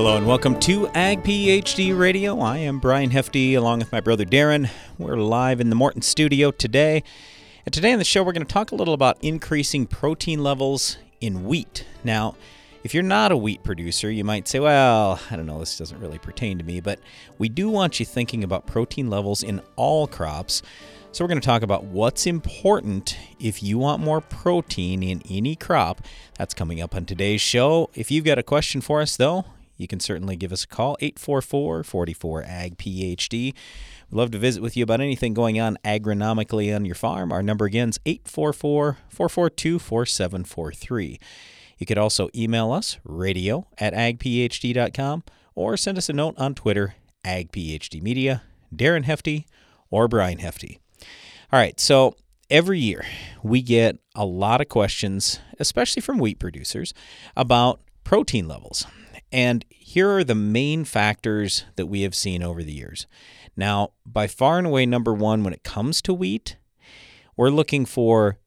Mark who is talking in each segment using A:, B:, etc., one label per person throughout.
A: Hello and welcome to Ag PhD Radio. I am Brian Hefty along with my brother Darren. We're live in the Morton studio today. And today on the show, we're going to talk a little about increasing protein levels in wheat. Now, if you're not a wheat producer, you might say, well, I don't know, this doesn't really pertain to me, but we do want you thinking about protein levels in all crops. So, we're going to talk about what's important if you want more protein in any crop. That's coming up on today's show. If you've got a question for us, though, you can certainly give us a call 844 44 AG PhD. We'd love to visit with you about anything going on agronomically on your farm. Our number again is 844 442 4743. You could also email us, radio at agphd.com, or send us a note on Twitter, agphdmedia, Darren Hefty, or Brian Hefty. All right, so every year we get a lot of questions, especially from wheat producers, about protein levels. And here are the main factors that we have seen over the years. Now, by far and away, number one, when it comes to wheat, we're looking for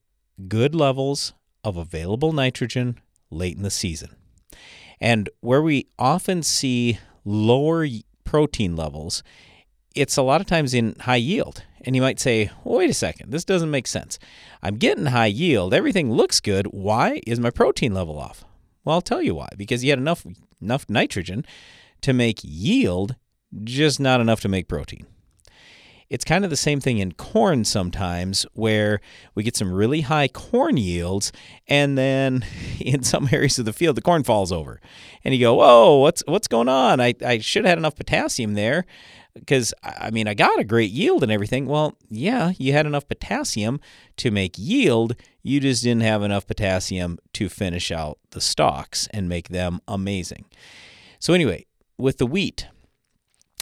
A: good levels of available nitrogen late in the season. And where we often see lower protein levels, it's a lot of times in high yield. And you might say, wait a second, this doesn't make sense. I'm getting high yield, everything looks good. Why is my protein level off? Well, I'll tell you why. Because you had enough enough nitrogen to make yield, just not enough to make protein. It's kind of the same thing in corn sometimes, where we get some really high corn yields, and then in some areas of the field, the corn falls over. And you go, Whoa, what's, what's going on? I, I should have had enough potassium there because I mean, I got a great yield and everything. Well, yeah, you had enough potassium to make yield. You just didn't have enough potassium to finish out the stalks and make them amazing. So, anyway, with the wheat,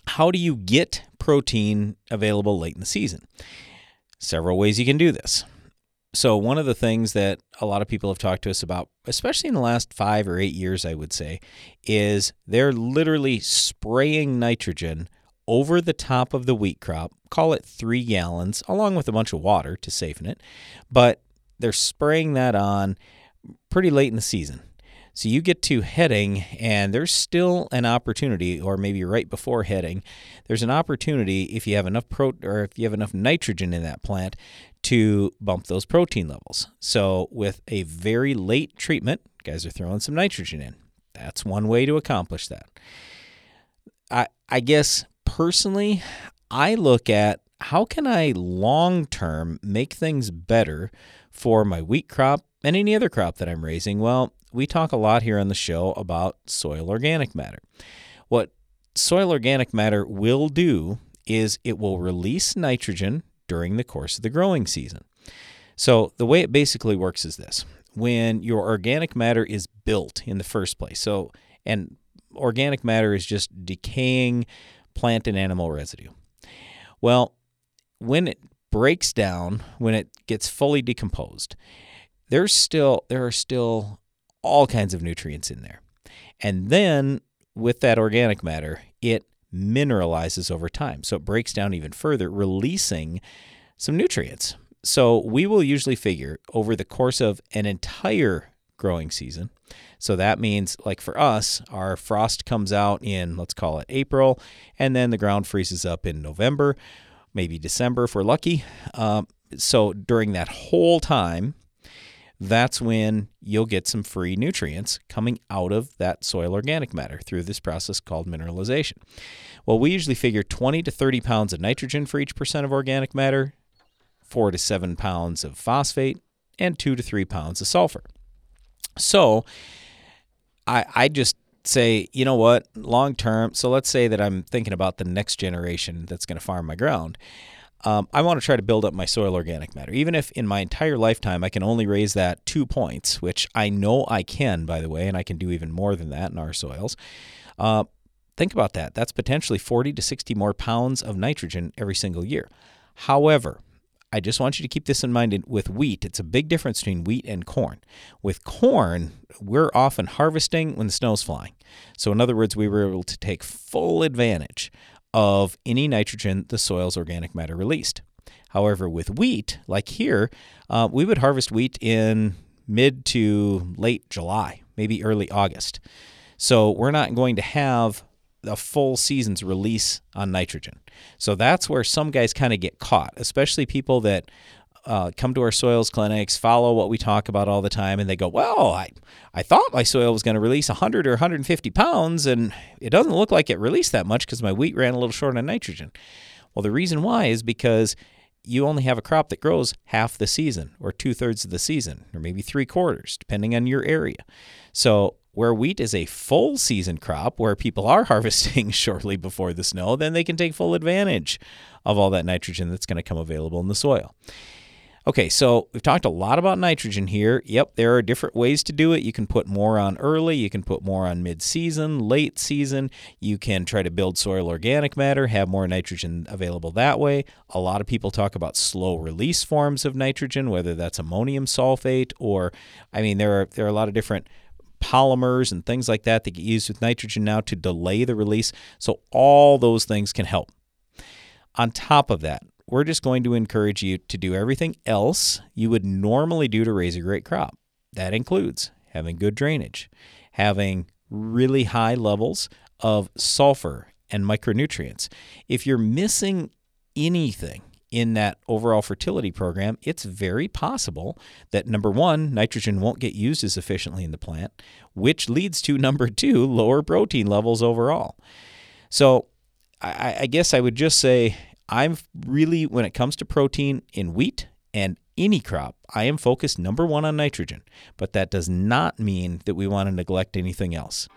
A: how do you get protein available late in the season? Several ways you can do this. So, one of the things that a lot of people have talked to us about, especially in the last five or eight years, I would say, is they're literally spraying nitrogen over the top of the wheat crop, call it three gallons, along with a bunch of water to safeten it. But they're spraying that on pretty late in the season. So you get to heading, and there's still an opportunity, or maybe right before heading, there's an opportunity if you have enough pro or if you have enough nitrogen in that plant to bump those protein levels. So with a very late treatment, guys are throwing some nitrogen in. That's one way to accomplish that. I I guess personally, I look at how can I long term make things better for my wheat crop and any other crop that I'm raising? Well, we talk a lot here on the show about soil organic matter. What soil organic matter will do is it will release nitrogen during the course of the growing season. So, the way it basically works is this when your organic matter is built in the first place, so, and organic matter is just decaying plant and animal residue. Well, when it breaks down, when it gets fully decomposed, there's still there are still all kinds of nutrients in there. And then with that organic matter, it mineralizes over time. So it breaks down even further, releasing some nutrients. So we will usually figure over the course of an entire growing season so that means, like for us, our frost comes out in, let's call it April, and then the ground freezes up in November, maybe December if we're lucky. Um, so during that whole time, that's when you'll get some free nutrients coming out of that soil organic matter through this process called mineralization. Well, we usually figure 20 to 30 pounds of nitrogen for each percent of organic matter, 4 to 7 pounds of phosphate, and 2 to 3 pounds of sulfur. So, I, I just say, you know what, long term. So let's say that I'm thinking about the next generation that's going to farm my ground. Um, I want to try to build up my soil organic matter. Even if in my entire lifetime I can only raise that two points, which I know I can, by the way, and I can do even more than that in our soils. Uh, think about that. That's potentially 40 to 60 more pounds of nitrogen every single year. However, I just want you to keep this in mind with wheat. It's a big difference between wheat and corn. With corn, we're often harvesting when the snow's flying. So, in other words, we were able to take full advantage of any nitrogen the soil's organic matter released. However, with wheat, like here, uh, we would harvest wheat in mid to late July, maybe early August. So we're not going to have a full season's release on nitrogen. So that's where some guys kind of get caught, especially people that uh, come to our soils clinics, follow what we talk about all the time, and they go, "Well, I, I thought my soil was going to release 100 or 150 pounds, and it doesn't look like it released that much because my wheat ran a little short on nitrogen." Well, the reason why is because you only have a crop that grows half the season, or two thirds of the season, or maybe three quarters, depending on your area. So where wheat is a full season crop where people are harvesting shortly before the snow, then they can take full advantage of all that nitrogen that's going to come available in the soil. Okay, so we've talked a lot about nitrogen here. Yep, there are different ways to do it. You can put more on early, you can put more on mid season, late season. You can try to build soil organic matter, have more nitrogen available that way. A lot of people talk about slow release forms of nitrogen, whether that's ammonium sulfate or, I mean, there are, there are a lot of different polymers and things like that that get used with nitrogen now to delay the release. So all those things can help. On top of that, we're just going to encourage you to do everything else you would normally do to raise a great crop. That includes having good drainage, having really high levels of sulfur and micronutrients. If you're missing anything in that overall fertility program, it's very possible that number one, nitrogen won't get used as efficiently in the plant, which leads to number two, lower protein levels overall. So I, I guess I would just say I'm really, when it comes to protein in wheat and any crop, I am focused number one on nitrogen, but that does not mean that we want to neglect anything else.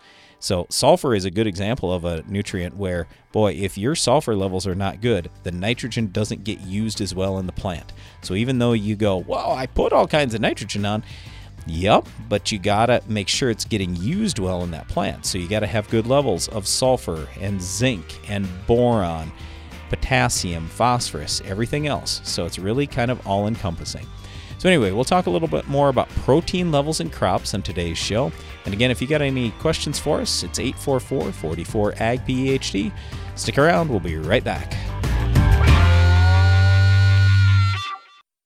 A: So, sulfur is a good example of a nutrient where, boy, if your sulfur levels are not good, the nitrogen doesn't get used as well in the plant. So, even though you go, well, I put all kinds of nitrogen on, Yep, but you gotta make sure it's getting used well in that plant. So you gotta have good levels of sulfur and zinc and boron potassium, phosphorus, everything else. So it's really kind of all encompassing. So, anyway, we'll talk a little bit more about protein levels in crops on today's show. And again, if you got any questions for us, it's 844 44 AG PhD. Stick around, we'll be right back.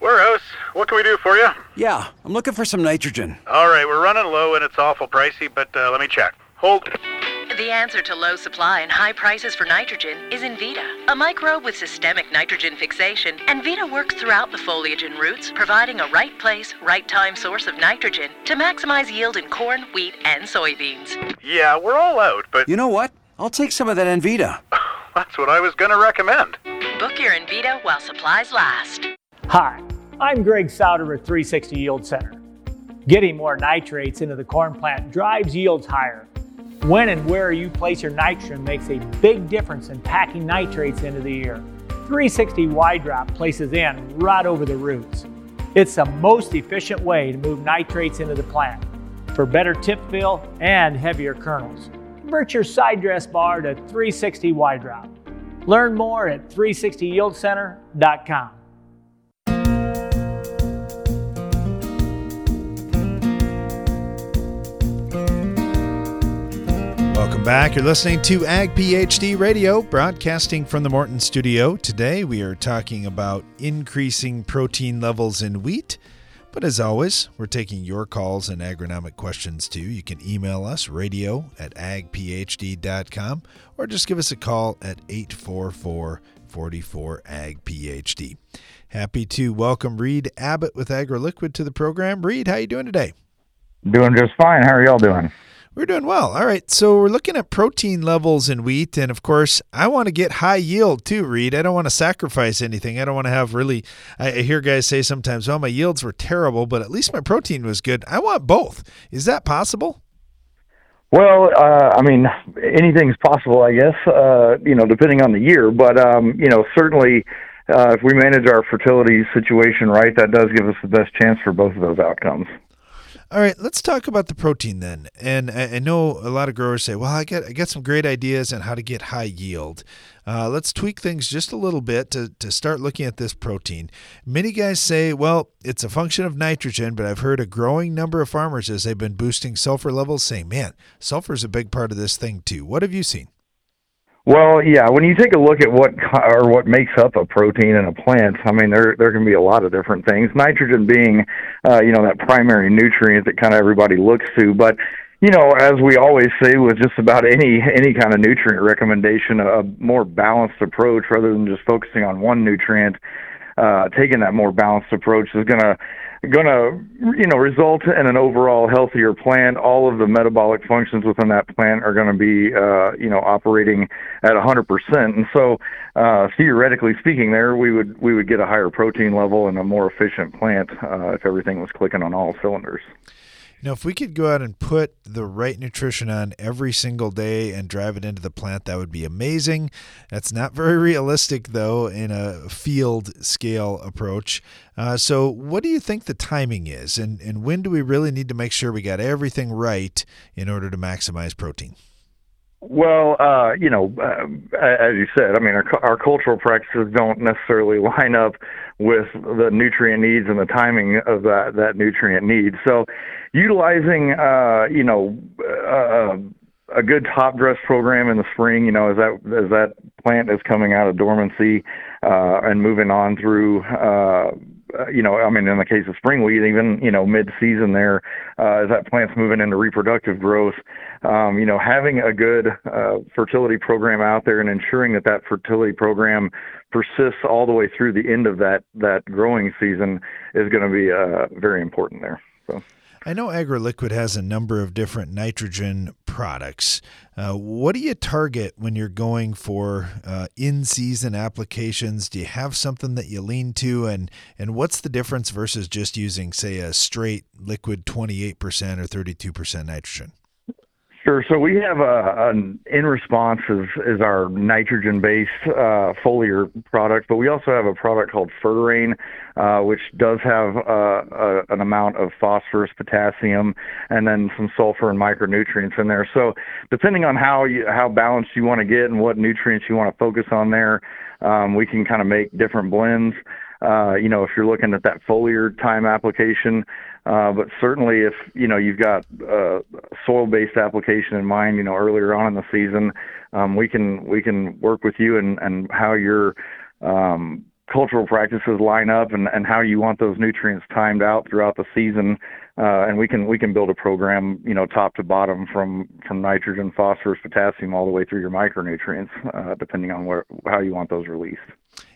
B: Warehouse, what can we do for you?
C: Yeah, I'm looking for some nitrogen.
B: All right, we're running low and it's awful pricey, but uh, let me check. Hold.
D: The answer to low supply and high prices for nitrogen is Envita, a microbe with systemic nitrogen fixation. Envita works throughout the foliage and roots, providing a right place, right time source of nitrogen to maximize yield in corn, wheat, and soybeans.
B: Yeah, we're all out, but
C: You know what? I'll take some of that Envita.
B: that's what I was going to recommend.
D: Book your Envita while supplies last.
E: Hi, I'm Gregg Sauder with 360 Yield Center. Getting more nitrates into the corn plant drives yields higher. When and where you place your nitrogen makes a big difference in packing nitrates into the ear. 360 wide drop places in right over the roots. It's the most efficient way to move nitrates into the plant for better tip fill and heavier kernels. Convert your side dress bar to 360 wide drop. Learn more at 360yieldcenter.com.
F: Welcome back. You're listening to Ag PhD Radio, broadcasting from the Morton studio. Today we are talking about increasing protein levels in wheat. But as always, we're taking your calls and agronomic questions too. You can email us radio at agphd.com or just give us a call at 844 44 Ag PhD. Happy to welcome Reed Abbott with AgroLiquid to the program. Reed, how you doing today?
B: Doing just fine. How are y'all doing?
F: We're doing well. All right. So we're looking at protein levels in wheat. And of course, I want to get high yield too, Reed. I don't want to sacrifice anything. I don't want to have really, I hear guys say sometimes, well, my yields were terrible, but at least my protein was good. I want both. Is that possible?
B: Well, uh, I mean, anything's possible, I guess, uh, you know, depending on the year. But, um, you know, certainly uh, if we manage our fertility situation right, that does give us the best chance for both of those outcomes.
F: All right, let's talk about the protein then. And I, I, know a lot of growers say, "Well, I get I get some great ideas on how to get high yield." Uh, let's tweak things just a little bit to to start looking at this protein. Many guys say, "Well, it's a function of nitrogen," but I've heard a growing number of farmers as they've been boosting sulfur levels say, "Man, sulfur is a big part of this thing too." What have you seen?
B: Well, yeah. When you take a look at what or what makes up a protein in a plant, I mean, there there can be a lot of different things. Nitrogen being, uh, you know, that primary nutrient that kind of everybody looks to. But you know, as we always say with just about any any kind of nutrient recommendation, a more balanced approach rather than just focusing on one nutrient. Uh, taking that more balanced approach is going to going to you know result in an overall healthier plant all of the metabolic functions within that plant are going to be uh, you know operating at 100% and so uh, theoretically speaking there we would we would get a higher protein level and a more efficient plant uh, if everything was clicking on all cylinders
F: you know, if we could go out and put the right nutrition on every single day and drive it into the plant, that would be amazing. That's not very realistic, though, in a field scale approach. Uh, so, what do you think the timing is, and, and when do we really need to make sure we got everything right in order to maximize protein?
B: Well, uh, you know, uh, as you said, I mean, our, our cultural practices don't necessarily line up with the nutrient needs and the timing of that that nutrient need. So, utilizing, uh, you know, uh, a good top dress program in the spring, you know, as that as that plant is coming out of dormancy uh, and moving on through. Uh, you know, I mean, in the case of spring wheat, even you know, mid-season there, uh, as that plant's moving into reproductive growth, um, you know, having a good uh, fertility program out there and ensuring that that fertility program persists all the way through the end of that that growing season is going to be uh, very important there. So.
F: I know AgroLiquid has a number of different nitrogen products. Uh, what do you target when you're going for uh, in-season applications? Do you have something that you lean to, and and what's the difference versus just using, say, a straight liquid 28% or 32% nitrogen?
B: Sure. So we have a, an in response is, is our nitrogen based uh, foliar product, but we also have a product called Fertirain, uh, which does have uh, a, an amount of phosphorus, potassium, and then some sulfur and micronutrients in there. So depending on how you, how balanced you want to get and what nutrients you want to focus on there, um, we can kind of make different blends. Uh, you know, if you're looking at that foliar time application, uh, but certainly, if you know you've got uh, soil-based application in mind, you know earlier on in the season, um, we can we can work with you and and how your um, cultural practices line up and and how you want those nutrients timed out throughout the season, uh, and we can we can build a program you know top to bottom from from nitrogen, phosphorus, potassium all the way through your micronutrients, uh, depending on where how you want those released.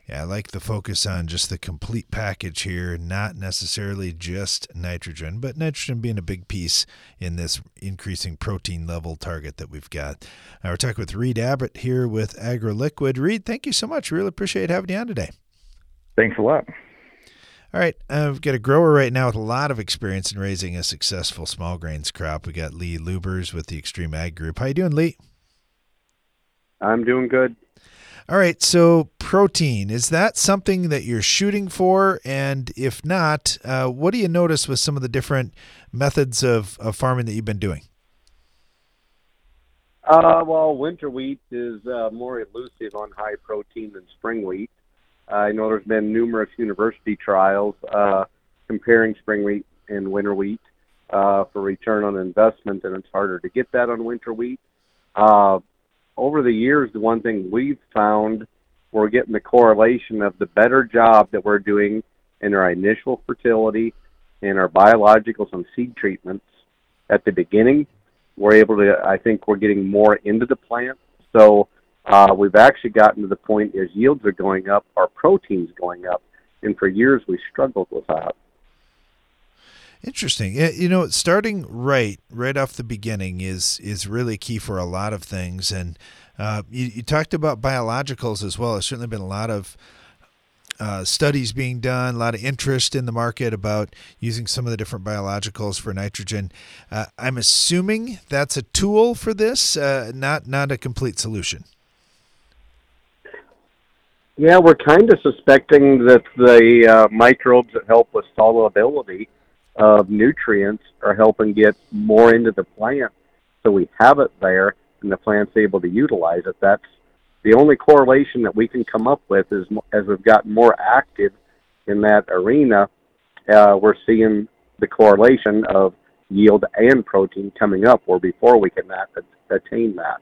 F: Yeah, I like the focus on just the complete package here, not necessarily just nitrogen, but nitrogen being a big piece in this increasing protein level target that we've got. Now we're talking with Reed Abbott here with AgroLiquid. Reed, thank you so much. Really appreciate having you on today.
B: Thanks a lot.
F: All right, uh, I've got a grower right now with a lot of experience in raising a successful small grains crop. We got Lee Lubbers with the Extreme Ag Group. How you doing, Lee?
G: I'm doing good.
F: All right, so protein, is that something that you're shooting for? And if not, uh, what do you notice with some of the different methods of, of farming that you've been doing?
G: Uh, well, winter wheat is uh, more elusive on high protein than spring wheat. I know there's been numerous university trials uh, comparing spring wheat and winter wheat uh, for return on investment, and it's harder to get that on winter wheat. Over the years, the one thing we've found, we're getting the correlation of the better job that we're doing in our initial fertility and our biologicals and seed treatments at the beginning. We're able to, I think we're getting more into the plant. So uh, we've actually gotten to the point as yields are going up, our protein's going up. And for years we struggled with that.
F: Interesting. You know, starting right, right off the beginning is is really key for a lot of things. And uh, you, you, talked about biologicals as well. There's certainly been a lot of uh, studies being done, a lot of interest in the market about using some of the different biologicals for nitrogen. Uh, I'm assuming that's a tool for this, uh, not not a complete solution.
G: Yeah, we're kind of suspecting that the uh, microbes that help with solubility of nutrients are helping get more into the plant. So we have it there, and the plant's able to utilize it. That's the only correlation that we can come up with is as we've gotten more active in that arena, uh, we're seeing the correlation of yield and protein coming up, where before we could not attain that.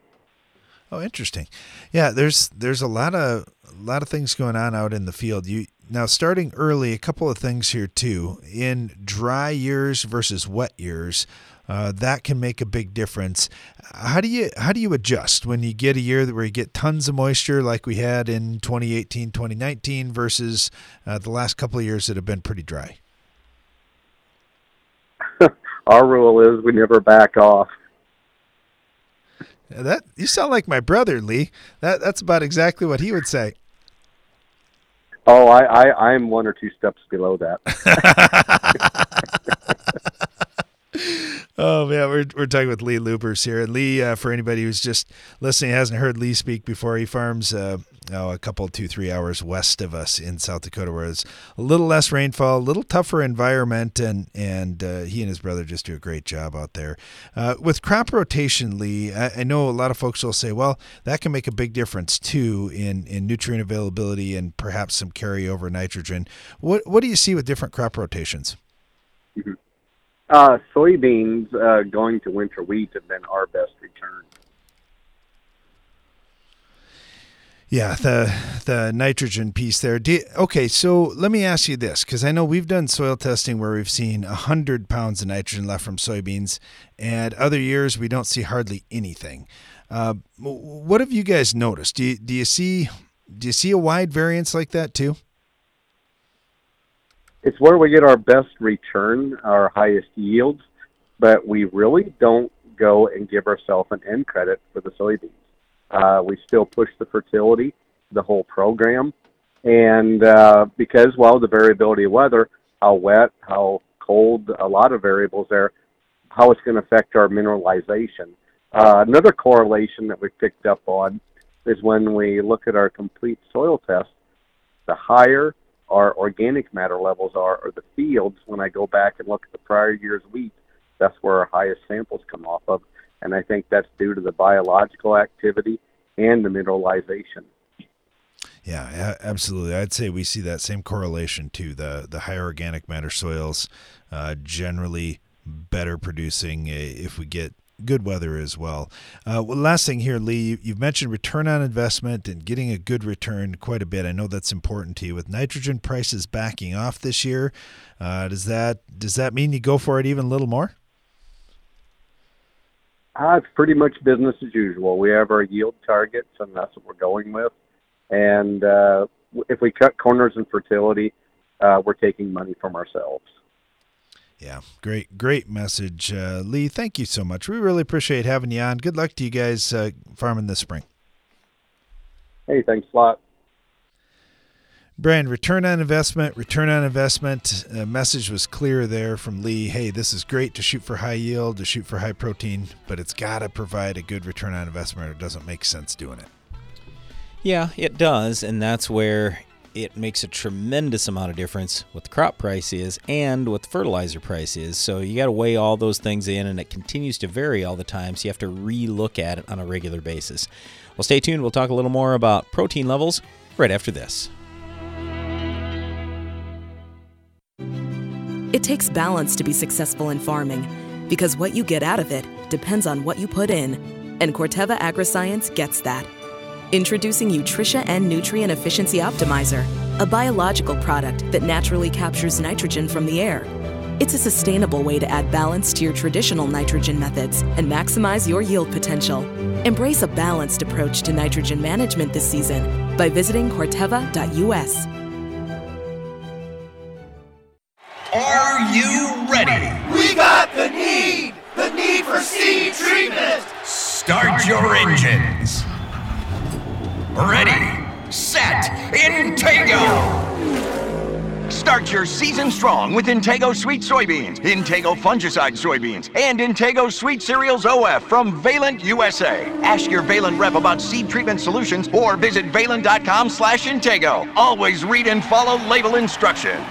F: Oh, interesting. Yeah, there's there's a lot of a lot of things going on out in the field. You now starting early, a couple of things here too. In dry years versus wet years, uh, that can make a big difference. How do you how do you adjust when you get a year where you get tons of moisture like we had in 2018, 2019 versus uh, the last couple of years that have been pretty dry?
G: Our rule is we never back off.
F: That you sound like my brother, Lee. That that's about exactly what he would say.
G: Oh, I, I I'm one or two steps below that.
F: Oh man, we're we're talking with Lee Lubbers here. And Lee, uh, for anybody who's just listening, hasn't heard Lee speak before, he farms uh, oh, a couple, two, three hours west of us in South Dakota, where it's a little less rainfall, a little tougher environment, and and uh, he and his brother just do a great job out there. Uh, with crop rotation, Lee, I, I, know a lot of folks will say, well, that can make a big difference too in in nutrient availability and perhaps some carryover nitrogen. What what do you see with different crop rotations?
G: Mm-hmm. Uh, soybeans uh, going to winter wheat have been our best return.
F: Yeah, the the nitrogen piece there. You, okay, so let me ask you this, because I know we've done soil testing where we've seen hundred pounds of nitrogen left from soybeans, and other years we don't see hardly anything. Uh, what have you guys noticed? Do you, do you see do you see a wide variance like that too?
G: It's where we get our best return, our highest yields, but we really don't go and give ourselves an N credit for the soybeans. Uh, we still push the fertility, the whole program, and uh, because well, the variability of weather, how wet, how cold, a lot of variables there, how it's going to affect our mineralization. Uh, another correlation that we picked up on is when we look at our complete soil test, the higher our organic matter levels are, or the fields, when I go back and look at the prior year's wheat, that's where our highest samples come off of. And I think that's due to the biological activity and the mineralization.
F: Yeah, absolutely. I'd say we see that same correlation to the the higher organic matter soils, uh, generally better producing uh, if we get good weather as well. Uh, well, last thing here, Lee, you've mentioned return on investment and getting a good return quite a bit. I know that's important to you. With nitrogen prices backing off this year, uh, does that does that mean you go for it even a little more?
G: Uh, it's pretty much business as usual. We have our yield targets, and that's what we're going with. And uh, if we cut corners in fertility, uh, we're taking money from ourselves.
F: Yeah, great, great message, uh, Lee. Thank you so much. We really appreciate having you on. Good luck to you guys uh, farming this spring.
G: Hey, thanks a lot.
F: Brian, return on investment, return on investment. Uh, message was clear there from Lee. Hey, this is great to shoot for high yield, to shoot for high protein, but it's got to provide a good return on investment or it doesn't make sense doing it.
A: Yeah, it does. And that's where it makes a tremendous amount of difference what the crop price is and what the fertilizer price is. So you got to weigh all those things in, and it continues to vary all the time. So you have to re-look at it on a regular basis. Well, stay tuned. We'll talk a little more about protein levels right after this.
H: It takes balance to be successful in farming because what you get out of it depends on what you put in, and Corteva Agriscience gets that. Introducing Utrisha N Nutrient Efficiency Optimizer, a biological product that naturally captures nitrogen from the air. It's a sustainable way to add balance to your traditional nitrogen methods and maximize your yield potential. Embrace a balanced approach to nitrogen management this season by visiting Corteva.us.
I: Are you ready?
J: We got the need! The need for seed treatment!
I: Start your engines. Ready, set, Intego! Start your season strong with Intego Suite Soybeans, Intego Fungicide Soybeans, and Intego Suite Cereals OF from Valent USA. Ask your Valent rep about seed treatment solutions or visit valent.com slash Intego. Always read and follow label instructions.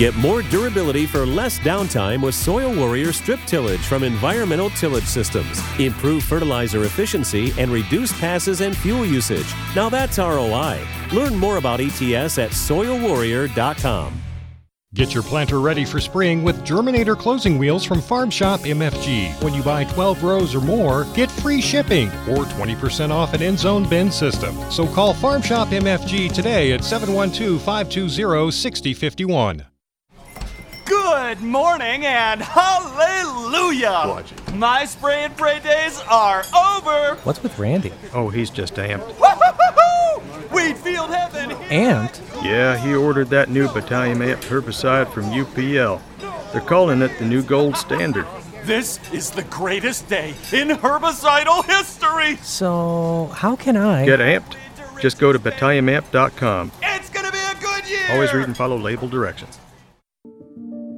K: Get more durability for less downtime with Soil Warrior strip tillage from Environmental Tillage Systems. Improve fertilizer efficiency and reduce passes and fuel usage. Now that's ROI. Learn more about ETS at soilwarrior.com.
L: Get your planter ready for spring with Germinator closing wheels from Farm Shop MFG. When you buy 12 rows or more, get free shipping or 20% off an end zone bin system. So call Farm Shop MFG today at 712 520 6051.
M: Good morning and hallelujah! My spray and pray days are over!
N: What's with Randy?
O: Oh, he's just amped.
M: Wheat field heaven!
N: Amped?
O: Yeah, he ordered that new Battalion Amped herbicide from UPL. They're calling it the new gold standard.
M: This is the greatest day in herbicidal history!
N: So, how can I?
O: Get amped. Just go to battalionamp.com.
M: It's gonna be a good year!
O: Always read and follow label directions.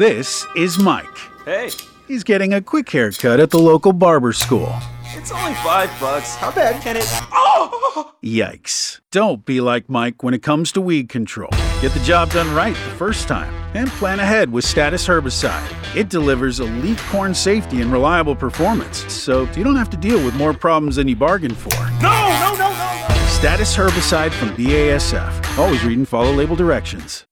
P: This is Mike.
M: Hey,
P: He's getting a quick haircut at the local barber school.
M: it's only five bucks. How bad can it? Oh!
P: Yikes. Don't be like Mike when it comes to weed control. Get the job done right the first time and plan ahead with Status Herbicide. It delivers elite corn safety and reliable performance, so you don't have to deal with more problems than you bargained for.
M: No, no, no, no, no!
P: Status Herbicide from BASF. Always read and follow label directions.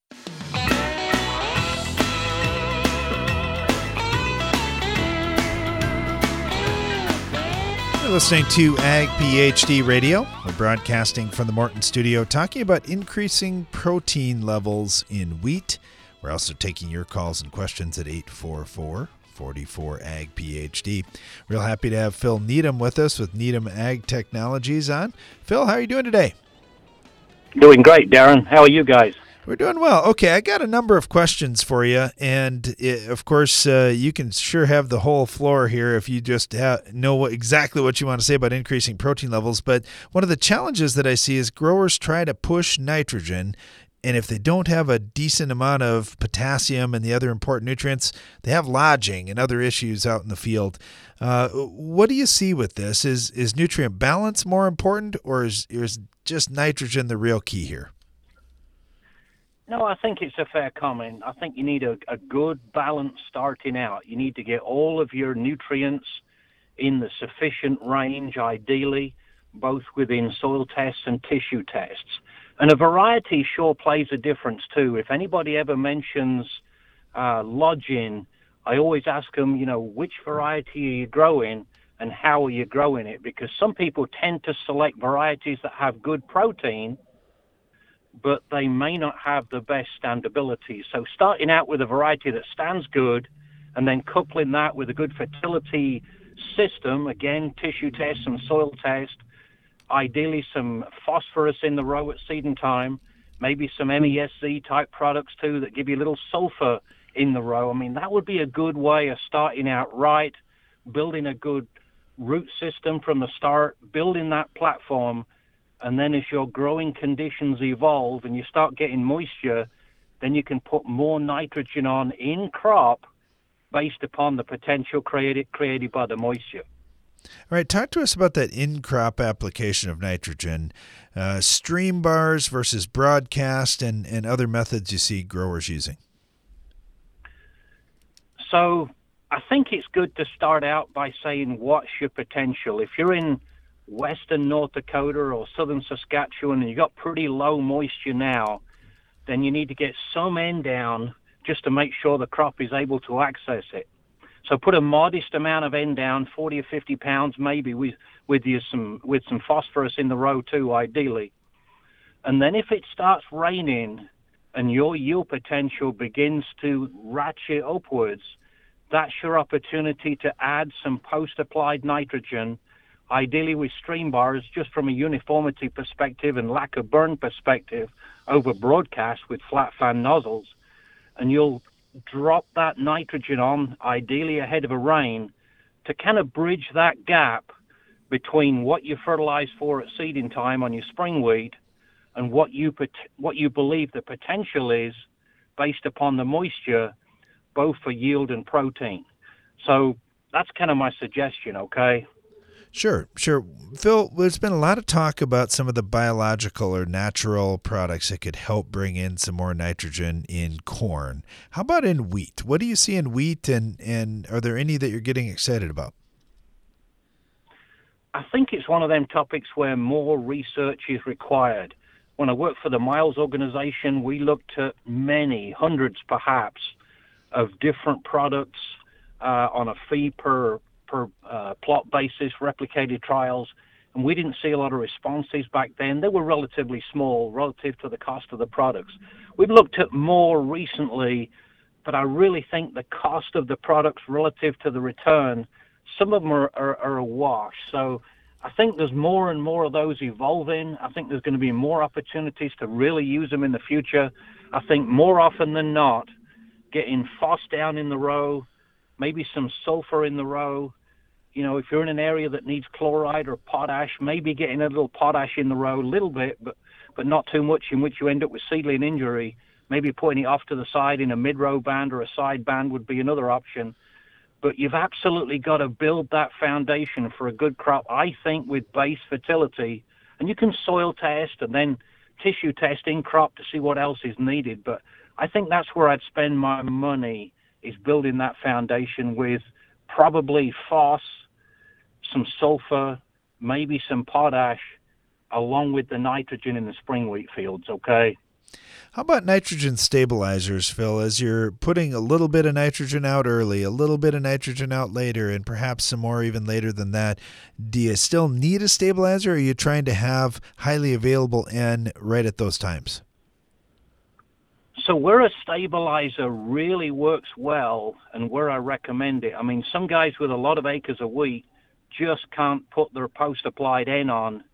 F: You're listening to Ag PhD Radio. We're broadcasting from the Morton studio talking about increasing protein levels in wheat. We're also taking your calls and questions at 844 44 Ag PhD. Real happy to have Phil Needham with us with Needham Ag Technologies on. Phil, how are you doing today?
Q: Doing great, Darren. How are you guys?
F: We're doing well. Okay, I got a number of questions for you, and eh, of course, uh, you can sure have the whole floor here if you just know what, exactly what you want to say about increasing protein levels. But one of the challenges that I see is growers try to push nitrogen, and if they don't have a decent amount of potassium and the other important nutrients, they have lodging and other issues out in the field. Uh, what do you see with this? Is is nutrient balance more important, or is is just nitrogen the real key here?
Q: No, I think it's a fair comment. I think you need a, a good balance starting out. You need to get all of your nutrients in the sufficient range, ideally, both within soil tests and tissue tests. And a variety sure plays a difference too. If anybody ever mentions uh, lodging, I always ask them, you know, which variety are you growing and how are you growing it? Because some people tend to select varieties that have good protein but they may not have the best standability. So starting out with a variety that stands good and then coupling that with a good fertility system, again, tissue test and soil test, ideally some phosphorus in the row at seeding time, maybe some MESZ type products too that give you a little sulfur in the row. I mean, that would be a good way of starting out right, building a good root system from the start, building that platform and then as your growing conditions evolve and you start getting moisture, then you can put more nitrogen on in crop based upon the potential created created by the moisture.
F: All right, talk to us about that in crop application of nitrogen, uh, stream bars versus broadcast, and, and other methods you see growers using.
Q: So I think it's good to start out by saying what's your potential. If you're in western North Dakota or southern Saskatchewan and you've got pretty low moisture now, then you need to get some N down just to make sure the crop is able to access it. So put a modest amount of N down, 40 or 50 pounds maybe, with with you some with some phosphorus in the row too, ideally. And then if it starts raining and your yield potential begins to ratchet upwards, that's your opportunity to add some post-applied nitrogen, ideally with stream bars, just from a uniformity perspective and lack of burn perspective over broadcast with flat fan nozzles. And you'll drop that nitrogen on, ideally ahead of a rain, to kind of bridge that gap between what you fertilize for at seeding time on your spring wheat and what you what you believe the potential is based upon the moisture, both for yield and protein. So that's kind of my suggestion. Okay.
F: Sure, sure. Phil, there's been a lot of talk about some of the biological or natural products that could help bring in some more nitrogen in corn. How about in wheat? What do you see in wheat, and, and are there any that you're getting excited about?
Q: I think it's one of them topics where more research is required. When I worked for the Miles organization, we looked at many, hundreds perhaps, of different products uh, on a fee per per uh, plot basis, replicated trials, and we didn't see a lot of responses back then. They were relatively small relative to the cost of the products. We've looked at more recently, but I really think the cost of the products relative to the return, some of them are, are, are a wash. So I think there's more and more of those evolving. I think there's going to be more opportunities to really use them in the future. I think more often than not, getting phos down in the row, maybe some sulfur in the row, you know, if you're in an area that needs chloride or potash, maybe getting a little potash in the row, a little bit, but but not too much, in which you end up with seedling injury. Maybe putting it off to the side in a mid-row band or a side band would be another option. But you've absolutely got to build that foundation for a good crop. I think with base fertility, and you can soil test and then tissue test in crop to see what else is needed. But I think that's where I'd spend my money is building that foundation with probably phos some sulfur, maybe some potash, along with the nitrogen in the spring wheat fields, okay?
F: How about nitrogen stabilizers, Phil? As you're putting a little bit of nitrogen out early, a little bit of nitrogen out later, and perhaps some more even later than that, do you still need a stabilizer or are you trying to have highly available N right at those times?
Q: So where a stabilizer really works well and where I recommend it, I mean, some guys with a lot of acres of wheat just can't put their post applied N on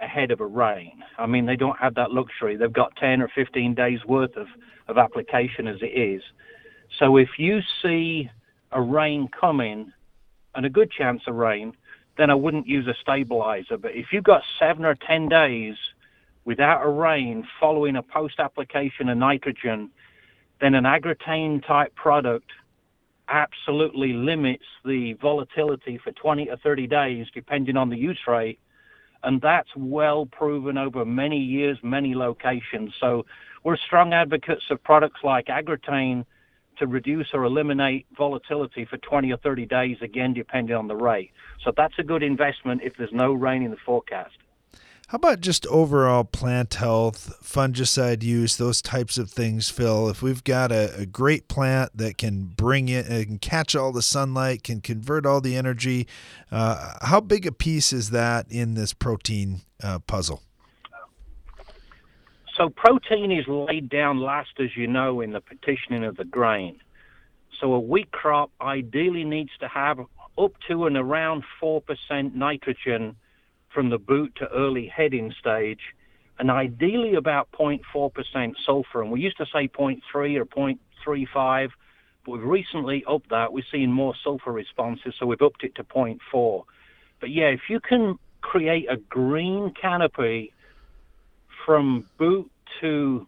Q: ahead of a rain. I mean, they don't have that luxury. They've got 10 or 15 days worth of, of application as it is. So if you see a rain coming and a good chance of rain, then I wouldn't use a stabilizer. But if you've got seven or 10 days without a rain following a post application of nitrogen, then an Agrotain type product absolutely limits the volatility for 20 or 30 days, depending on the use rate. And that's well proven over many years, many locations. So we're strong advocates of products like Agrotain to reduce or eliminate volatility for 20 or 30 days, again, depending on the rate. So that's a good investment if there's no rain in the forecast.
F: How about just overall plant health, fungicide use, those types of things, Phil? If we've got a, a great plant that can bring it and catch all the sunlight, can convert all the energy, uh, how big a piece is that in this protein uh, puzzle?
Q: So, protein is laid down last, as you know, in the partitioning of the grain. So, a wheat crop ideally needs to have up to and around 4% nitrogen from the boot to early heading stage, and ideally about 0.4% sulfur. And we used to say 0.3 or 0.35, but we've recently upped that. We're seeing more sulfur responses, so we've upped it to 0.4. But yeah, if you can create a green canopy from boot to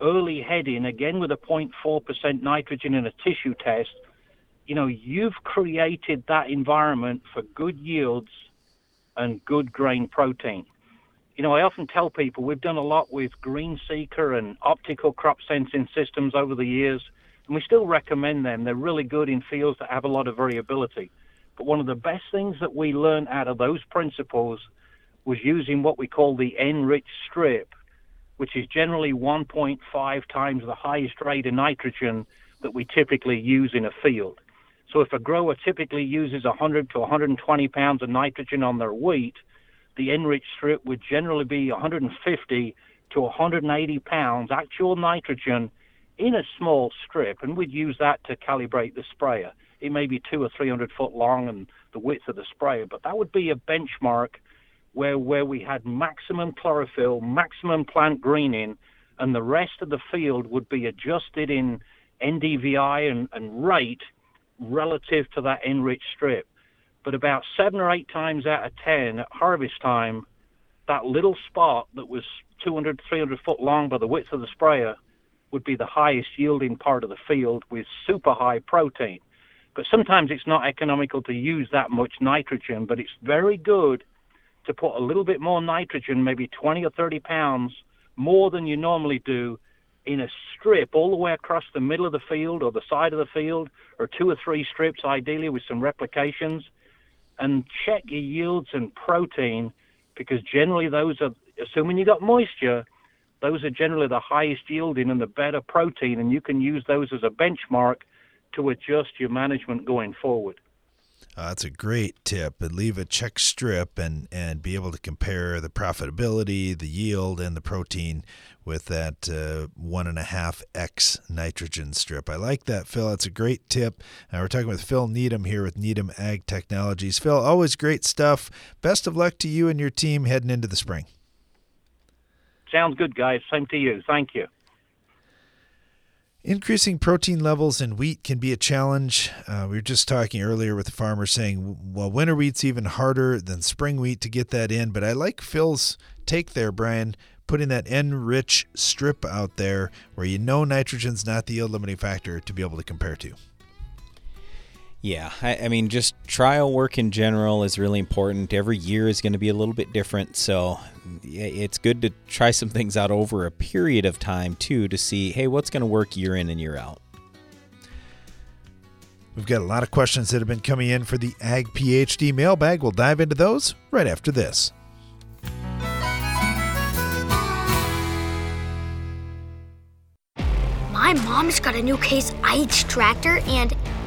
Q: early heading, again with a 0.4% nitrogen in a tissue test, you know, you've created that environment for good yields and good grain protein. You know, I often tell people we've done a lot with Green Seeker and optical crop sensing systems over the years, and we still recommend them. They're really good in fields that have a lot of variability. But one of the best things that we learned out of those principles was using what we call the N-rich strip, which is generally 1.5 times the highest rate of nitrogen that we typically use in a field. So if a grower typically uses 100 to 120 pounds of nitrogen on their wheat, the enriched strip would generally be 150 to 180 pounds actual nitrogen in a small strip, and we'd use that to calibrate the sprayer. It may be two or three hundred foot long and the width of the sprayer, but that would be a benchmark where where we had maximum chlorophyll, maximum plant greening, and the rest of the field would be adjusted in NDVI and, and rate relative to that enriched strip. But about seven or eight times out of ten at harvest time, that little spot that was 200, 300 foot long by the width of the sprayer would be the highest yielding part of the field with super high protein. But sometimes it's not economical to use that much nitrogen, but it's very good to put a little bit more nitrogen, maybe 20 or 30 pounds more than you normally do, in a strip all the way across the middle of the field or the side of the field, or two or three strips ideally with some replications, and check your yields and protein because generally those are, assuming you got moisture, those are generally the highest yielding and the better protein, and you can use those as a benchmark to adjust your management going forward.
F: Uh, that's a great tip. And leave a check strip and and be able to compare the profitability, the yield, and the protein with that uh, one and a half x nitrogen strip. I like that, Phil. That's a great tip. Uh, we're talking with Phil Needham here with Needham Ag Technologies. Phil, always great stuff. Best of luck to you and your team heading into the spring.
Q: Sounds good, guys. Same to you. Thank you.
F: Increasing protein levels in wheat can be a challenge. Uh, we were just talking earlier with the farmer saying, well, winter wheat's even harder than spring wheat to get that in. But I like Phil's take there, Brian, putting that N-rich strip out there where you know nitrogen's not the yield limiting factor to be able to compare to.
A: Yeah, I, I, mean, just trial work in general is really important. Every year is going to be a little bit different, so it's good to try some things out over a period of time too to see, hey, what's going to work year in and year out.
F: We've got a lot of questions that have been coming in for the Ag PhD mailbag. We'll dive into those right after this.
R: My mom's got a new case IH tractor and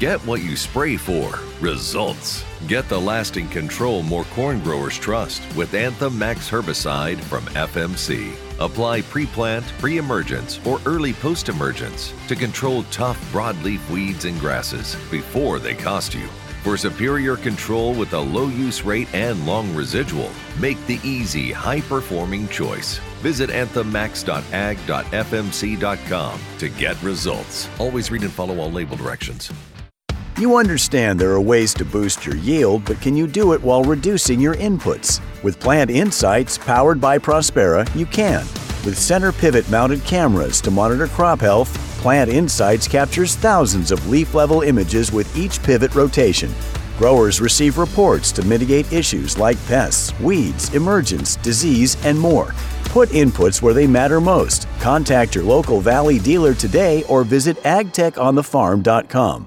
S: Get what you spray for. Results. Get the lasting control more corn growers trust with Anthem Max herbicide from FMC. Apply pre plant, pre emergence, or early post emergence to control tough broadleaf weeds and grasses before they cost you. For superior control with a low use rate and long residual, make the easy, high performing choice. Visit anthemmax.ag.fmc.com to get results. Always read and follow all label directions.
T: You understand there are ways to boost your yield, but can you do it while reducing your inputs? With Plant Insights powered by Prospera, you can. With center pivot mounted cameras to monitor crop health, Plant Insights captures thousands of leaf level images with each pivot rotation. Growers receive reports to mitigate issues like pests, weeds, emergence, disease, and more. Put inputs where they matter most. Contact your local Valley dealer today or visit agtechonthefarm.com.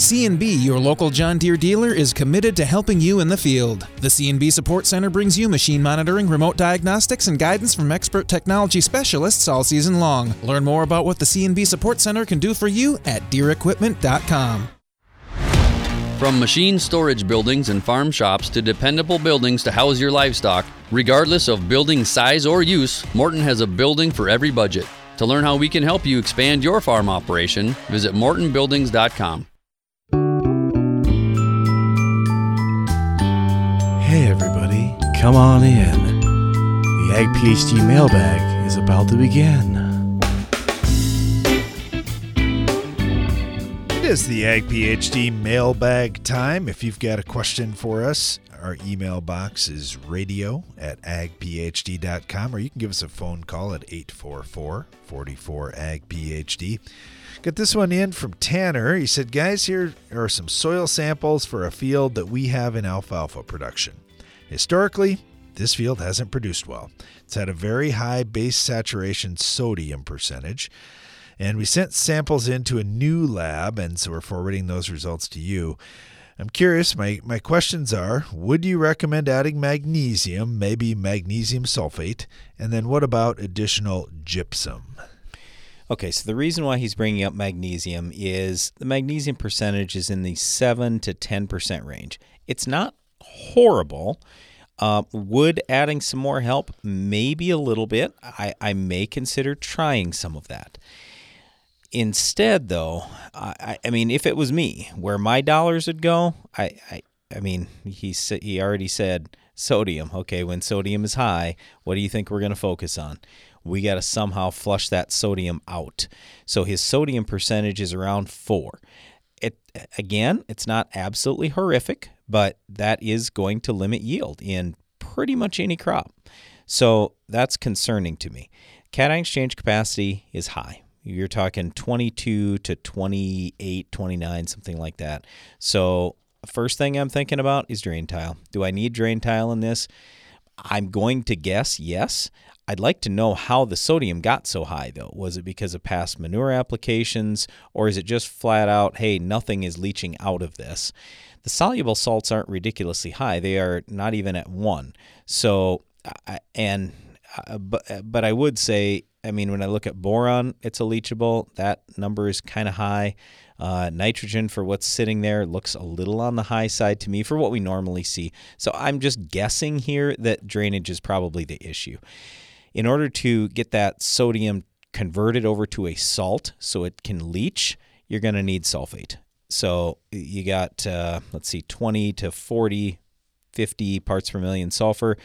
U: C&B, your local John Deere dealer, is committed to helping you in the field. The C&B Support Center brings you machine monitoring, remote diagnostics, and guidance from expert technology specialists all season long. Learn more about what the C&B Support Center can do for you at DeereEquipment.com.
V: From machine storage buildings and farm shops to dependable buildings to house your livestock, regardless of building size or use, Morton has a building for every budget. To learn how we can help you expand your farm operation, visit mortonbuildings.com.
W: come on in. The Ag PhD mailbag is about to begin.
F: It is the Ag PhD mailbag time. If you've got a question for us, our email box is radio at agphd.com, or you can give us a phone call at 844 44 Ag PhD. Got this one in from Tanner. He said, Guys, here are some soil samples for a field that we have in alfalfa production. Historically, this field hasn't produced well. It's had a very high base saturation sodium percentage. And we sent samples into a new lab, and so we're forwarding those results to you. I'm curious, my, my questions are Would you recommend adding magnesium, maybe magnesium sulfate? And then what about additional gypsum?
A: Okay, so the reason why he's bringing up magnesium is the magnesium percentage is in the 7 to 10% range. It's not horrible. Uh, would adding some more help? Maybe a little bit. I, I may consider trying some of that. Instead, though, I, I mean, if it was me, where my dollars would go, I, I, I mean, he he already said sodium. Okay, when sodium is high, what do you think we're going to focus on? We got to somehow flush that sodium out. So his sodium percentage is around four. It again, it's not absolutely horrific, but that is going to limit yield in pretty much any crop. So that's concerning to me. Cation exchange capacity is high. You're talking 22 to 28, 29, something like that. So, first thing I'm thinking about is drain tile. Do I need drain tile in this? I'm going to guess yes. I'd like to know how the sodium got so high, though. Was it because of past manure applications, or is it just flat out, hey, nothing is leaching out of this? The soluble salts aren't ridiculously high; they are not even at one. So, and uh, but but I would say I mean, when I look at boron, it's a leachable. That number is kind of high. Uh, nitrogen for what's sitting there looks a little on the high side to me for what we normally see. So I'm just guessing here that drainage is probably the issue. In order to get that sodium converted over to a salt so it can leach, you're going to need sulfate. So you got, uh, let's see, 20 to 40, 50 parts per million sulfur.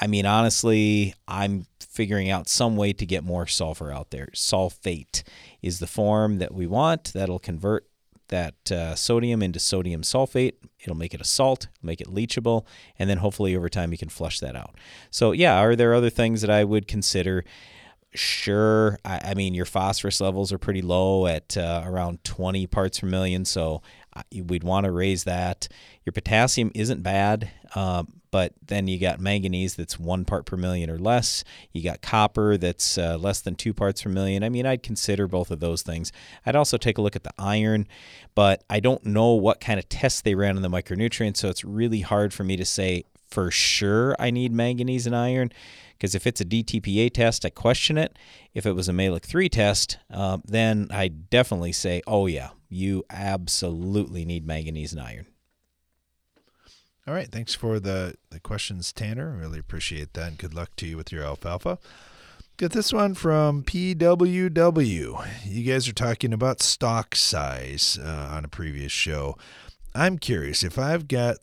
A: I mean, honestly, I'm figuring out some way to get more sulfur out there. Sulfate is the form that we want that'll convert that uh, sodium into sodium sulfate. It'll make it a salt, make it leachable, and then hopefully over time you can flush that out. So, yeah, are there other things that I would consider? Sure. I, I mean, your phosphorus levels are pretty low at uh, around 20 parts per million, so uh, we'd want to raise that. Your potassium isn't bad. Um, but then you got manganese that's one part per million or less. You got copper that's uh, less than two parts per million. I mean, I'd consider both of those things. I'd also take a look at the iron, but I don't know what kind of tests they ran on the micronutrients, so it's really hard for me to say for sure I need manganese and iron. Because if it's a DTPA test, I question it. If it was a Mehlich 3 test, uh, then I definitely say, oh, yeah, you absolutely need manganese and iron.
F: All right. Thanks for the, the questions, Tanner. Really appreciate that. And good luck to you with your alfalfa. Get this one from PWW. You guys are talking about stalk size uh, on a previous show. I'm curious if I've got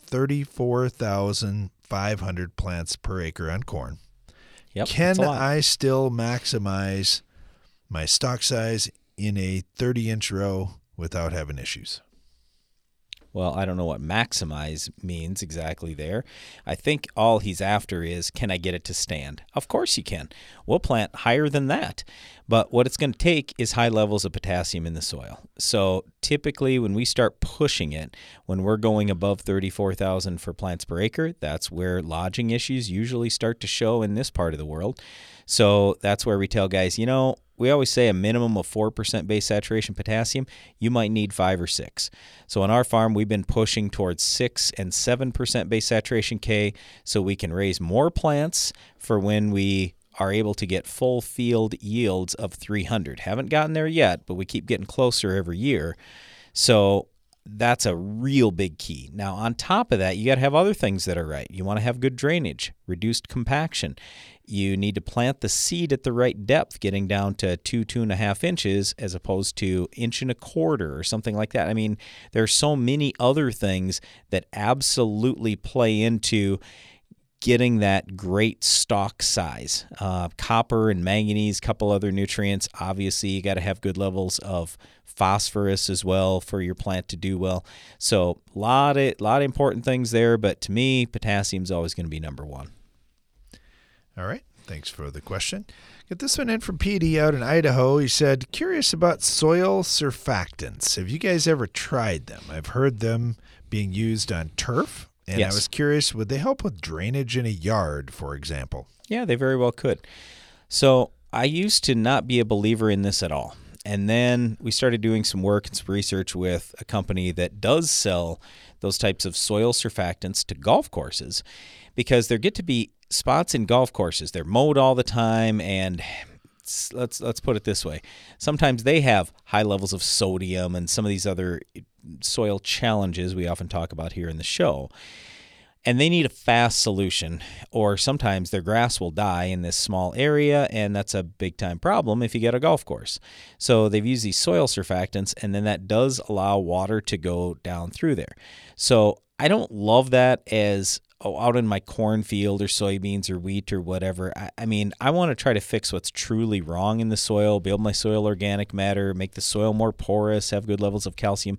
F: 34,500 plants per acre on corn,
A: yep,
F: can I still maximize my stalk size in a 30 inch row without having issues?
A: Well, I don't know what maximize means exactly there. I think all he's after is can I get it to stand? Of course you can. We'll plant higher than that. But what it's going to take is high levels of potassium in the soil. So typically, when we start pushing it, when we're going above 34,000 for plants per acre, that's where lodging issues usually start to show in this part of the world. So that's where we tell guys, you know, we always say a minimum of 4% base saturation potassium. You might need 5 or 6. So on our farm, we've been pushing towards 6 and 7% base saturation K so we can raise more plants for when we are able to get full field yields of 300. Haven't gotten there yet, but we keep getting closer every year. So that's a real big key. Now, on top of that, you got to have other things that are right. You want to have good drainage, reduced compaction. You need to plant the seed at the right depth, getting down to two, two and a half inches as opposed to inch and a quarter or something like that. I mean, there are so many other things that absolutely play into getting that great stalk size. Uh, copper and manganese, couple other nutrients. Obviously, you got to have good levels of phosphorus as well for your plant to do well. So, a lot of lot of important things there, but to me, potassium is always going to be number one.
F: All right. Thanks for the question. Get this one in from PD out in Idaho. He said, curious about soil surfactants. Have you guys ever tried them? I've heard them being used on turf, and
A: Yes.
F: I was curious, would they help with drainage in a yard, for example?
A: Yeah, they very well could. So I used to not be a believer in this at all. And then we started doing some work and some research with a company that does sell those types of soil surfactants to golf courses because there get to be spots in golf courses. They're mowed all the time and let's let's put it this way. Sometimes they have high levels of sodium and some of these other soil challenges we often talk about here in the show. And they need a fast solution or sometimes their grass will die in this small area and that's a big time problem if you get a golf course. So they've used these soil surfactants and then that does allow water to go down through there. So i don't love that as oh, out in my cornfield or soybeans or wheat or whatever. I, I mean i want to try to fix what's truly wrong in the soil build my soil organic matter make the soil more porous have good levels of calcium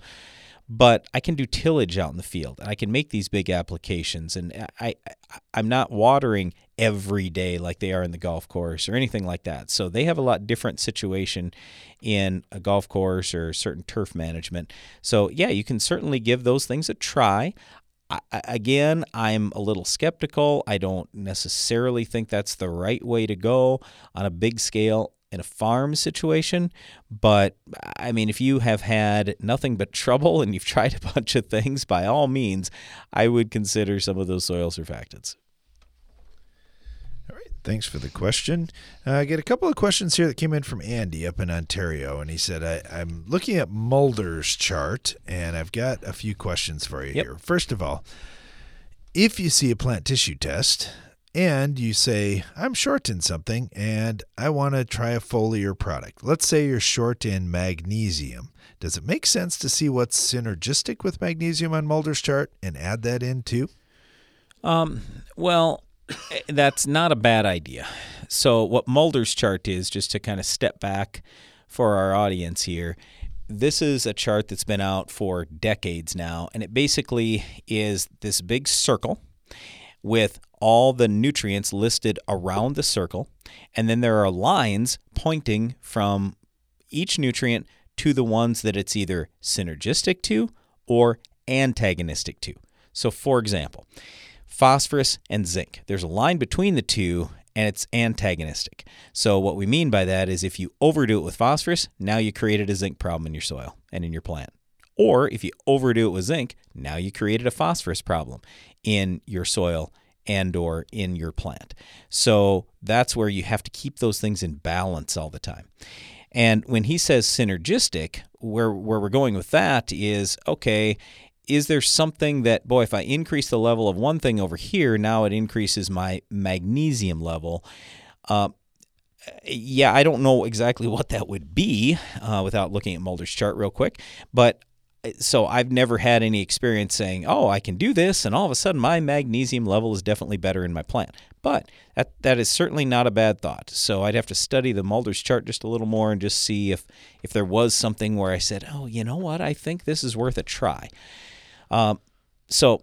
A: but I can do tillage out in the field and I can make these big applications and I, I I'm not watering every day like they are in the golf course or anything like that. So they have a lot different situation in a golf course or certain turf management. So yeah, you can certainly give those things a try. I- again, I'm a little skeptical. I don't necessarily think that's the right way to go on a big scale in a farm situation. But I mean, if you have had nothing but trouble and you've tried a bunch of things, by all means, I would consider some of those soil surfactants. All right.
F: Thanks for the question. Uh, I get a couple of questions here that came in from Andy up in Ontario, and he said, I, I'm looking at Mulder's chart, and I've got a few questions for you here. First of all, if you see a plant tissue test and you say, I'm short in something and I want to try a foliar product, let's say you're short in magnesium, does it make sense to see what's synergistic with magnesium on Mulder's chart and add that in too?
A: Um, well, that's not a bad idea. So, what Mulder's chart is, just to kind of step back for our audience here, this is a chart that's been out for decades now, and it basically is this big circle with all the nutrients listed around the circle, and then there are lines pointing from each nutrient to the ones that it's either synergistic to or antagonistic to. So, for example, phosphorus and zinc. There's a line between the two and it's antagonistic. So what we mean by that is if you overdo it with phosphorus, now you created a zinc problem in your soil and in your plant. Or if you overdo it with zinc, now you created a phosphorus problem in your soil and or in your plant. So that's where you have to keep those things in balance all the time. And when he says synergistic, where where we're going with that is okay, is there something that boy if i increase the level of one thing over here now it increases my magnesium level uh, yeah i don't know exactly what that would be uh, without looking at mulder's chart real quick but so i've never had any experience saying oh i can do this and all of a sudden my magnesium level is definitely better in my plant. But that, that is certainly not a bad thought. So i'd have to study the mulder's chart just a little more and just see if if there was something where i said oh you know what? I think this is worth a try. Um, so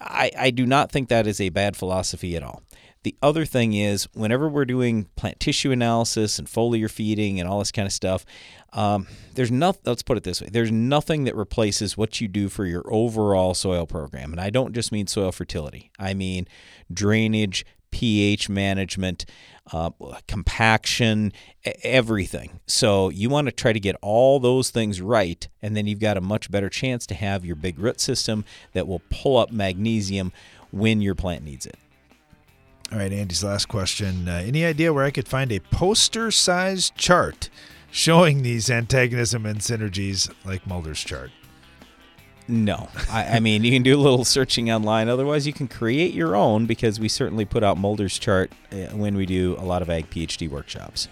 A: I, I do not think that is a bad philosophy at all. The other thing is, whenever we're doing plant tissue analysis and foliar feeding and all this kind of stuff, um, there's nothing. Let's put it this way: there's nothing that replaces what you do for your overall soil program. And I don't just mean soil fertility; I mean drainage, pH management, uh, compaction, everything. So you want to try to get all those things right, and then you've got a much better chance to have your big root system that will pull up magnesium when your plant needs it.
F: All right, Andy's last question. Uh, any idea where I could find a poster sized chart showing these antagonism and synergies like Mulder's chart?
A: No. I, I, mean, you can do a little searching online. Otherwise, you can create your own because we certainly put out Mulder's chart uh, when we do a lot of Ag PhD workshops.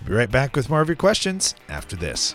F: We'll be right back with more of your questions after this.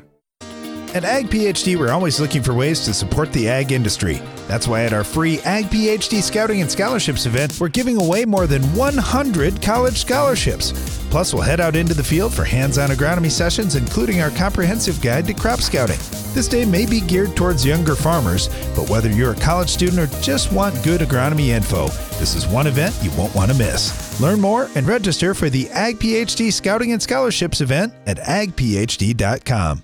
F: At Ag PhD, we're always looking for ways to support the ag industry. That's why at our free Ag PhD Scouting and Scholarships event, we're giving away more than 100 college scholarships. Plus, we'll head out into the field for hands on agronomy sessions, including our comprehensive guide to crop scouting. This day may be geared towards younger farmers, but whether you're a college student or just want good agronomy info, this is one event you won't want to miss. Learn more and register for the Ag PhD Scouting and Scholarships event at agphd.com.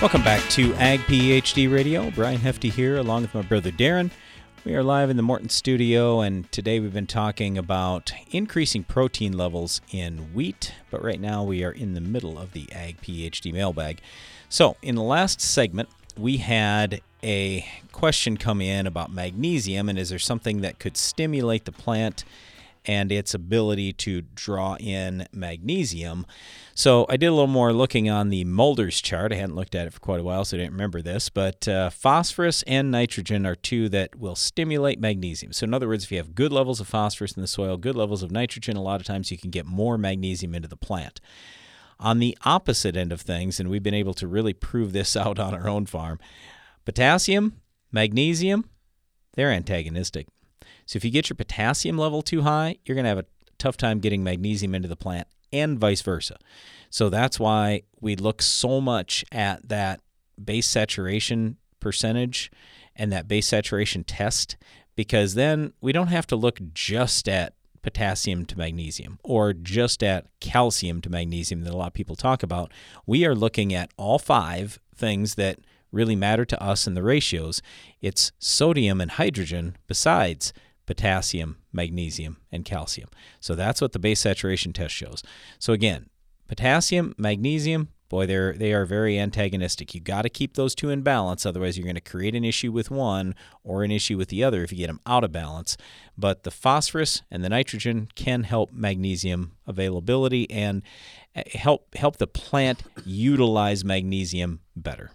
A: Welcome back to Ag PhD Radio. Brian Hefty here, along with my brother Darren. We are live in the Morton studio, and today we've been talking about increasing protein levels in wheat. But right now we are in the middle of the Ag PhD mailbag. So, in the last segment, we had a question come in about magnesium, and is there something that could stimulate the plant and its ability to draw in magnesium? So I did a little more looking on the Mulder's chart. I hadn't looked at it for quite a while, so I didn't remember this. But uh, phosphorus and nitrogen are two that will stimulate magnesium. So in other words, if you have good levels of phosphorus in the soil, good levels of nitrogen, a lot of times you can get more magnesium into the plant. On the opposite end of things, and we've been able to really prove this out on our own farm, potassium, magnesium, they're antagonistic. So if you get your potassium level too high, you're going to have a tough time getting magnesium into the plant and vice versa. So that's why we look so much at that base saturation percentage and that base saturation test because then we don't have to look just at potassium to magnesium or just at calcium to magnesium that a lot of people talk about. We are looking at all five things that really matter to us in the ratios. It's sodium and hydrogen besides potassium, magnesium, and calcium. So that's what the base saturation test shows. So again, potassium, magnesium, boy, they're they are very antagonistic. You got to keep those two in balance, otherwise you're going to create an issue with one or an issue with the other if you get them out of balance. But the phosphorus and the nitrogen can help magnesium availability and eh, help help the plant utilize magnesium better.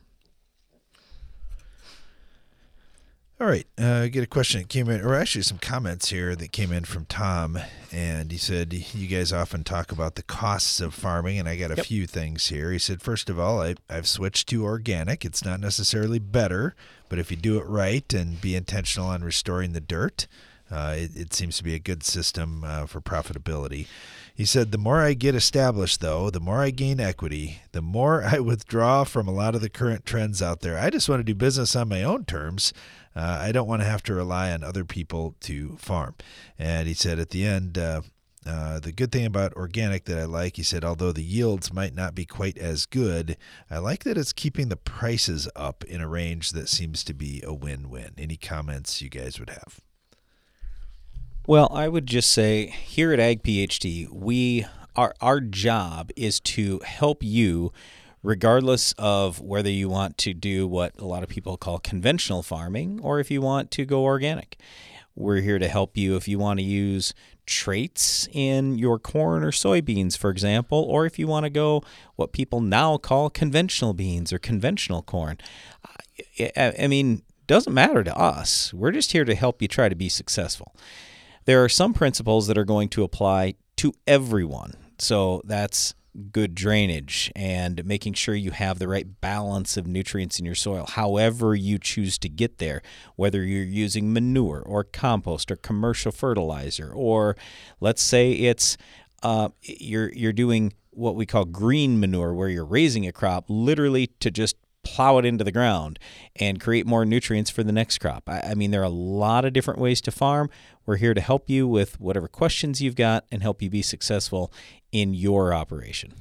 F: All right, uh, get a question that came in, or actually some comments here that came in from Tom, and he said you guys often talk about the costs of farming, and I got a
A: Yep.
F: few things here. He said, first of all, I, I've switched to organic. It's not necessarily better, but if you do it right and be intentional on restoring the dirt, uh, it, it seems to be a good system uh, for profitability. He said, The more I get established, though, the more I gain equity, the more I withdraw from a lot of the current trends out there. I just want to do business on my own terms. Uh, I don't want to have to rely on other people to farm. And he said at the end, uh, uh, the good thing about organic that I like, he said, although the yields might not be quite as good, I like that it's keeping the prices up in a range that seems to be a win win. Any comments you guys would have?
A: Well, I would just say here at Ag PhD, we our our job is to help you regardless of whether you want to do what a lot of people call conventional farming or if you want to go organic. We're here to help you if you want to use traits in your corn or soybeans, for example, or if you want to go what people now call conventional beans or conventional corn. I, mean, doesn't matter to us. We're just here to help you try to be successful. There are some principles that are going to apply to everyone. So that's good drainage and making sure you have the right balance of nutrients in your soil, however you choose to get there, whether you're using manure or compost or commercial fertilizer, or let's say it's uh, you're you're doing what we call green manure, where you're raising a crop literally to just plow it into the ground and create more nutrients for the next crop. I, I mean, there are a lot of different ways to farm. We're here to help you with whatever questions you've got and help you be successful in your operation.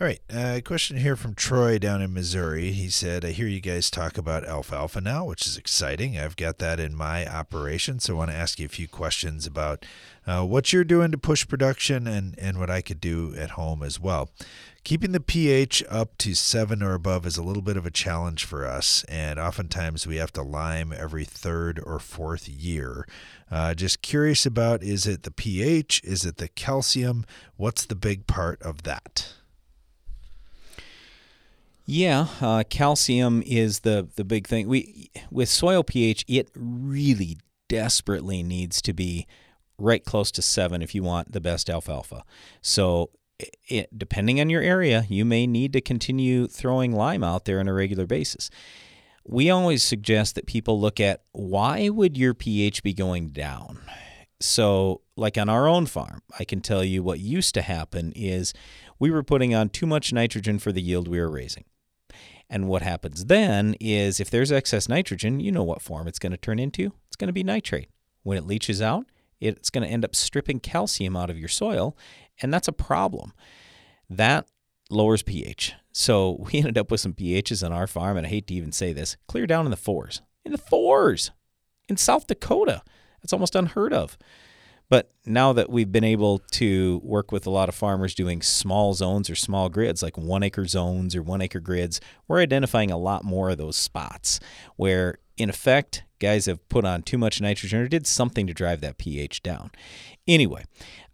F: All right. Uh, a question here from Troy down in Missouri. He said, I hear you guys talk about alfalfa now, which is exciting. I've got that in my operation. So I want to ask you a few questions about uh, what you're doing to push production and, and what I could do at home as well. Keeping the pH up to seven or above is a little bit of a challenge for us, and oftentimes we have to lime every third or fourth year. Uh, just curious about is it the pH? Is it the calcium? What's the big part of that?
A: Yeah, uh, calcium is the the big thing. We with soil pH, it really desperately needs to be right close to seven if you want the best alfalfa. So, it, depending on your area, you may need to continue throwing lime out there on a regular basis. We always suggest that people look at why would your pH be going down. So, like on our own farm, I can tell you what used to happen is we were putting on too much nitrogen for the yield we were raising. And what happens then is if there's excess nitrogen, you know what form it's going to turn into? It's going to be nitrate. When it leaches out, it's going to end up stripping calcium out of your soil, and that's a problem. That lowers pH. So we ended up with some pHs on our farm, and I hate to even say this, clear down in the fours. In the fours! In South Dakota. That's almost unheard of. But now that we've been able to work with a lot of farmers doing small zones or small grids, like one acre zones or one acre grids, we're identifying a lot more of those spots where, in effect, guys have put on too much nitrogen or did something to drive that pH down. Anyway,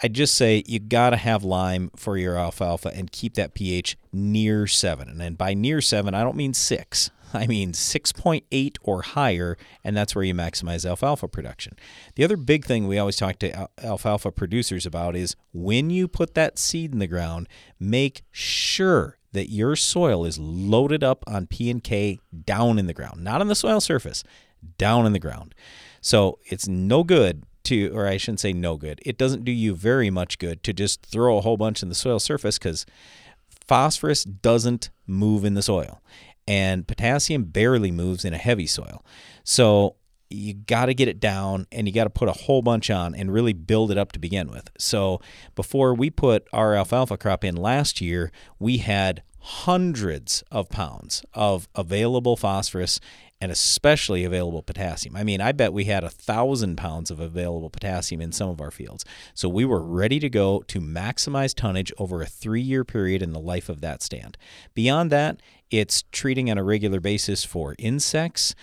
A: I just say you got to have lime for your alfalfa and keep that pH near 7. And by near 7, I don't mean 6. I mean 6.8 or higher, and that's where you maximize alfalfa production. The other big thing we always talk to alfalfa producers about is when you put that seed in the ground, make sure that your soil is loaded up on P and K down in the ground, not on the soil surface, down in the ground. So it's no good to, or I shouldn't say no good, it doesn't do you very much good to just throw a whole bunch in the soil surface because phosphorus doesn't move in the soil and potassium barely moves in a heavy soil. So you got to get it down and you got to put a whole bunch on and really build it up to begin with. So before we put our alfalfa crop in last year, we had hundreds of pounds of available phosphorus and especially available potassium. I mean, I bet we had a thousand pounds of available potassium in some of our fields. So we were ready to go to maximize tonnage over a three year period in the life of that stand. Beyond that, it's treating on a regular basis for insects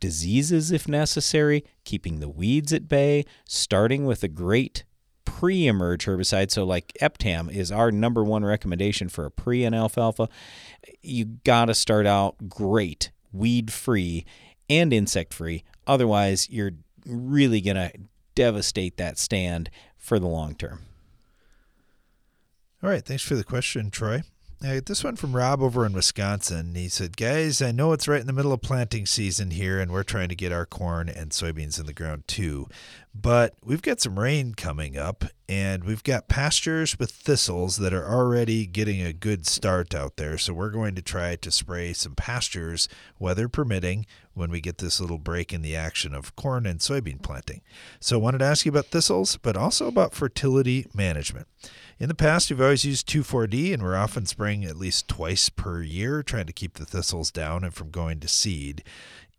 A: diseases if necessary, keeping the weeds at bay, starting with a great pre emerge herbicide. So, like Eptam is our number one recommendation for a pre and alfalfa. You got to start out great, weed free and insect free. Otherwise, you're really going to devastate that stand for the long term.
F: All right. Thanks for the question, Troy. I get this one from Rob over in Wisconsin. He said, Guys, I know it's right in the middle of planting season here, and we're trying to get our corn and soybeans in the ground too. But we've got some rain coming up, and we've got pastures with thistles that are already getting a good start out there. So we're going to try to spray some pastures, weather permitting, when we get this little break in the action of corn and soybean planting. So I wanted to ask you about thistles, but also about fertility management. In the past, we've always used 2,4-D, and we're often spraying at least twice per year, trying to keep the thistles down and from going to seed.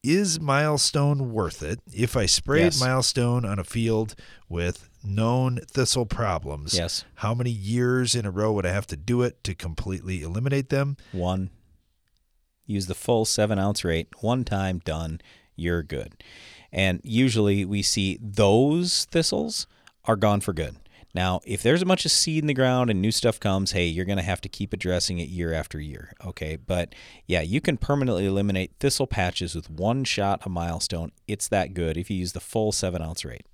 F: Is Milestone worth it? If I sprayed
A: Yes.
F: Milestone on a field with known thistle problems,
A: Yes.
F: how many years in a row would I have to do it to completely eliminate them?
A: One. Use the full seven ounce rate. One time, done. You're good. And usually we see those thistles are gone for good. Now, if there's a bunch of seed in the ground and new stuff comes, hey, you're going to have to keep addressing it year after year. Okay. But yeah, you can permanently eliminate thistle patches with one shot of milestone. It's that good if you use the full seven ounce rate.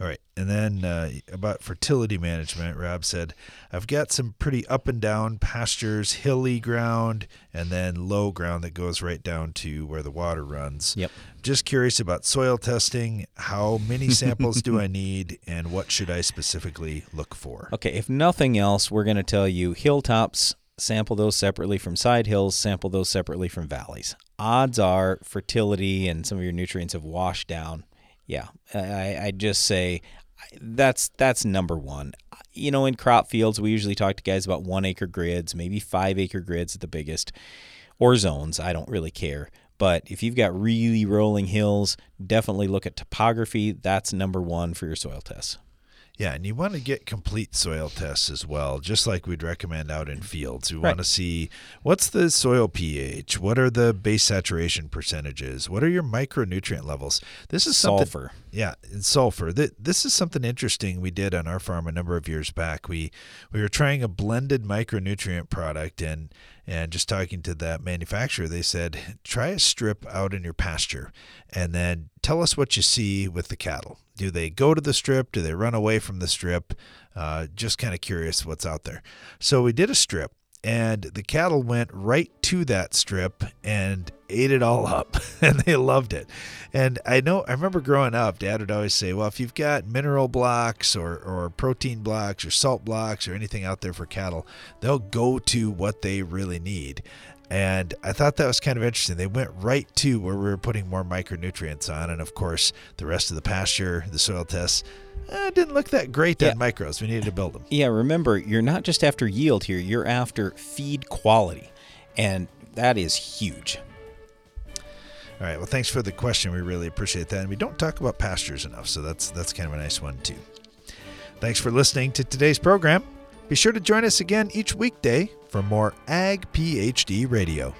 F: All right. And then uh, about fertility management, Rob said, I've got some pretty up and down pastures, hilly ground, and then low ground that goes right down to where the water runs.
A: Yep.
F: Just curious about soil testing. How many samples do I need, and what should I specifically look for?
A: Okay, if nothing else, we're going to tell you hilltops, sample those separately from side hills, sample those separately from valleys. Odds are fertility and some of your nutrients have washed down. Yeah, I, I just say that's that's number one. You know, in crop fields, we usually talk to guys about one acre grids, maybe five acre grids at the biggest, or zones. I don't really care. But if you've got really rolling hills, definitely look at topography. That's number one for your soil tests.
F: Yeah, and you want to get complete soil tests as well, just like we'd recommend out in fields. We
A: Right.
F: want to see what's the soil pH, what are the base saturation percentages, what are your micronutrient levels. This is something,
A: Sulfur.
F: Yeah, and sulfur. This is something interesting we did on our farm a number of years back. We we were trying a blended micronutrient product and and just talking to that manufacturer, they said, try a strip out in your pasture and then tell us what you see with the cattle. Do they go to the strip? Do they run away from the strip? Uh, just kind of curious what's out there. So we did a strip and the cattle went right to that strip and ate it all up and they loved it and i know i remember growing up dad would always say well if you've got mineral blocks or, or protein blocks or salt blocks or anything out there for cattle they'll go to what they really need and I thought that was kind of interesting. They went right to where we were putting more micronutrients on. And of course, the rest of the pasture, the soil tests, eh, didn't look that great on micros. We needed to build them.
A: Yeah, remember, you're not just after yield here, you're after feed quality. And that is huge.
F: All right. Well, thanks for the question. We really appreciate that. And we don't talk about pastures enough, so that's that's kind of a nice one too. Thanks for listening to today's program. Be sure to join us again each weekday for more Ag PhD Radio.